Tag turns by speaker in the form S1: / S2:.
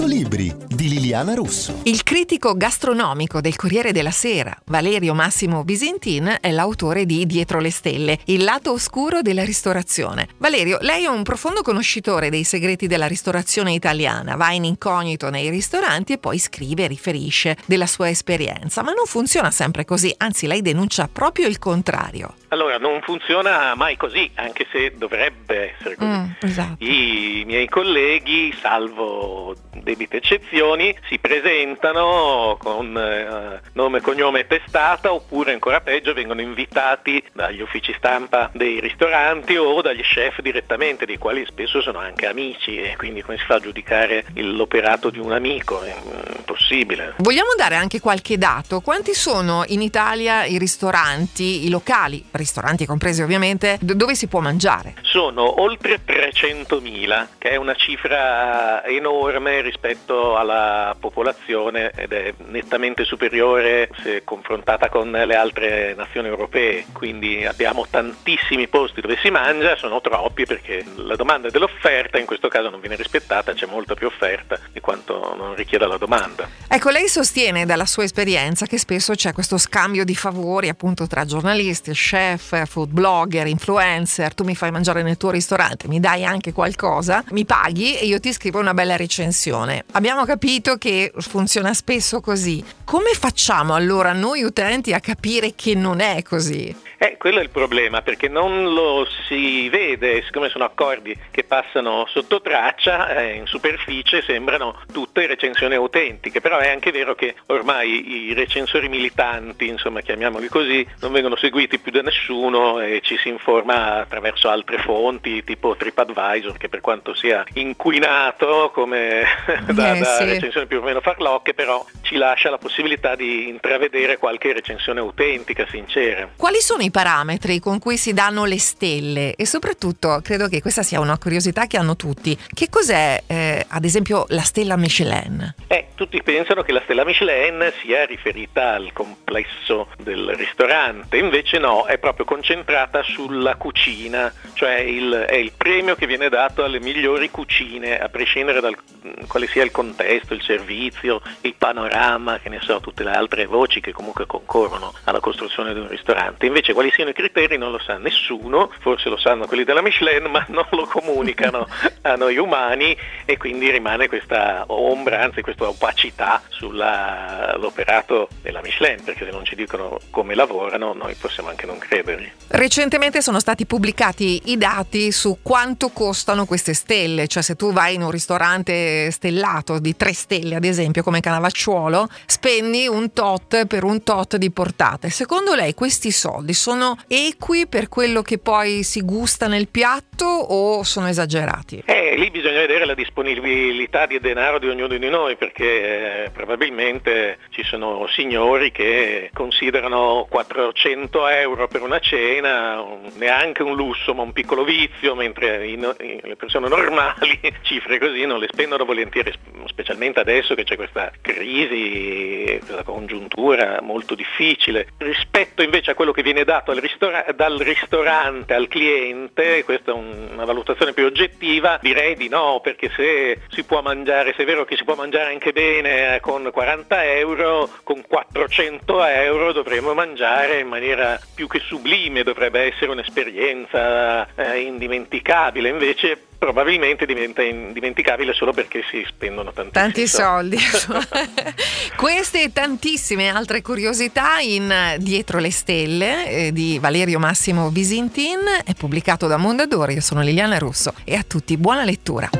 S1: 100 libri di Liliana Russo.
S2: Il critico gastronomico del Corriere della Sera, Valerio Massimo Visintin, è l'autore di Dietro le stelle, il lato oscuro della ristorazione. Valerio, lei è un profondo conoscitore dei segreti della ristorazione italiana, va in incognito nei ristoranti e poi scrive e riferisce della sua esperienza, ma non funziona sempre così, anzi lei denuncia proprio il contrario.
S3: Allora, non funziona mai così, anche se dovrebbe essere così.
S2: Mm, esatto.
S3: I miei colleghi, salvo debite eccezioni, si presentano con eh, nome, cognome e testata oppure ancora peggio vengono invitati dagli uffici stampa dei ristoranti o dagli chef direttamente, dei quali spesso sono anche amici e quindi come si fa a giudicare l'operato di un amico? È impossibile.
S2: Vogliamo dare anche qualche dato? Quanti sono in Italia i ristoranti, i locali, ristoranti compresi ovviamente, dove si può mangiare?
S3: Sono oltre 300.000, che è una cifra enorme rispetto alla popolazione ed è nettamente superiore se confrontata con le altre nazioni europee, quindi abbiamo tantissimi posti dove si mangia, sono troppi perché la domanda dell'offerta in questo caso non viene rispettata, c'è molta più offerta di quanto non richieda la domanda.
S2: Ecco, lei sostiene dalla sua esperienza che spesso c'è questo scambio di favori appunto tra giornalisti, chef, food blogger, influencer, tu mi fai mangiare nel tuo ristorante, mi dai anche qualcosa, mi paghi e io ti scrivo una bella recensione. Abbiamo capito che funziona spesso così. Come facciamo allora noi utenti a capire che non è così?
S3: Eh, quello è il problema, perché non lo si vede, siccome sono accordi che passano sotto traccia, eh, in superficie sembrano tutte recensioni autentiche, però è anche vero che ormai i recensori militanti, insomma chiamiamoli così, non vengono seguiti più da nessuno e ci si informa attraverso altre fonti tipo TripAdvisor che per quanto sia inquinato come da,
S2: Eh,
S3: da
S2: sì.
S3: recensioni più o meno farlocche, però ci lascia la possibilità di intravedere qualche recensione autentica, sincera.
S2: Quali sono i parametri con cui si danno le stelle? E soprattutto, credo che questa sia una curiosità che hanno tutti. Che cos'è, eh, ad esempio, la stella Michelin?
S3: Eh, tutti pensano che la stella Michelin sia riferita al complesso del ristorante, invece no, è proprio concentrata sulla cucina, cioè il- è il premio che viene dato alle migliori cucine, a prescindere dal quale sia il contesto, il servizio, il panorama, che ne so, tutte le altre voci che comunque concorrono alla costruzione di un ristorante. Invece quali siano i criteri non lo sa nessuno, forse lo sanno quelli della Michelin, ma non lo comunicano a noi umani e quindi rimane questa ombra, anzi questa opacità sull'operato della Michelin, perché se non ci dicono come lavorano noi possiamo anche non credergli.
S2: Recentemente sono stati pubblicati i dati su quanto costano queste stelle, cioè se tu vai in un ristorante stellato di tre stelle, ad esempio come Canavacciuolo, spendi un tot per un tot di portate. Secondo lei questi soldi sono equi per quello che poi si gusta nel piatto o sono esagerati?
S3: Eh, lì bisogna vedere la disponibilità di denaro di ognuno di noi perché eh, probabilmente ci sono signori che considerano 400 euro per una cena un- neanche un lusso ma un piccolo vizio, mentre i i- le persone normali cifre così non le spendono volentieri, sp- specialmente adesso che c'è questa crisi, questa congiuntura molto difficile. Rispetto invece a quello che viene dato ristora- dal ristorante al cliente, questa è un- una valutazione più oggettiva, direi di no, perché se si può mangiare, se è vero che si può mangiare anche bene eh, con 40 euro, con 400 euro dovremmo mangiare in maniera più che sublime, dovrebbe essere un'esperienza eh, indimenticabile, invece probabilmente diventa indimenticabile solo perché si spendono tantissimi
S2: Tanti soldi. Queste e tantissime altre curiosità in Dietro le stelle eh, di Valerio Massimo Visintin è pubblicato da Mondadori. Io sono Liliana Russo e a tutti buona lettura.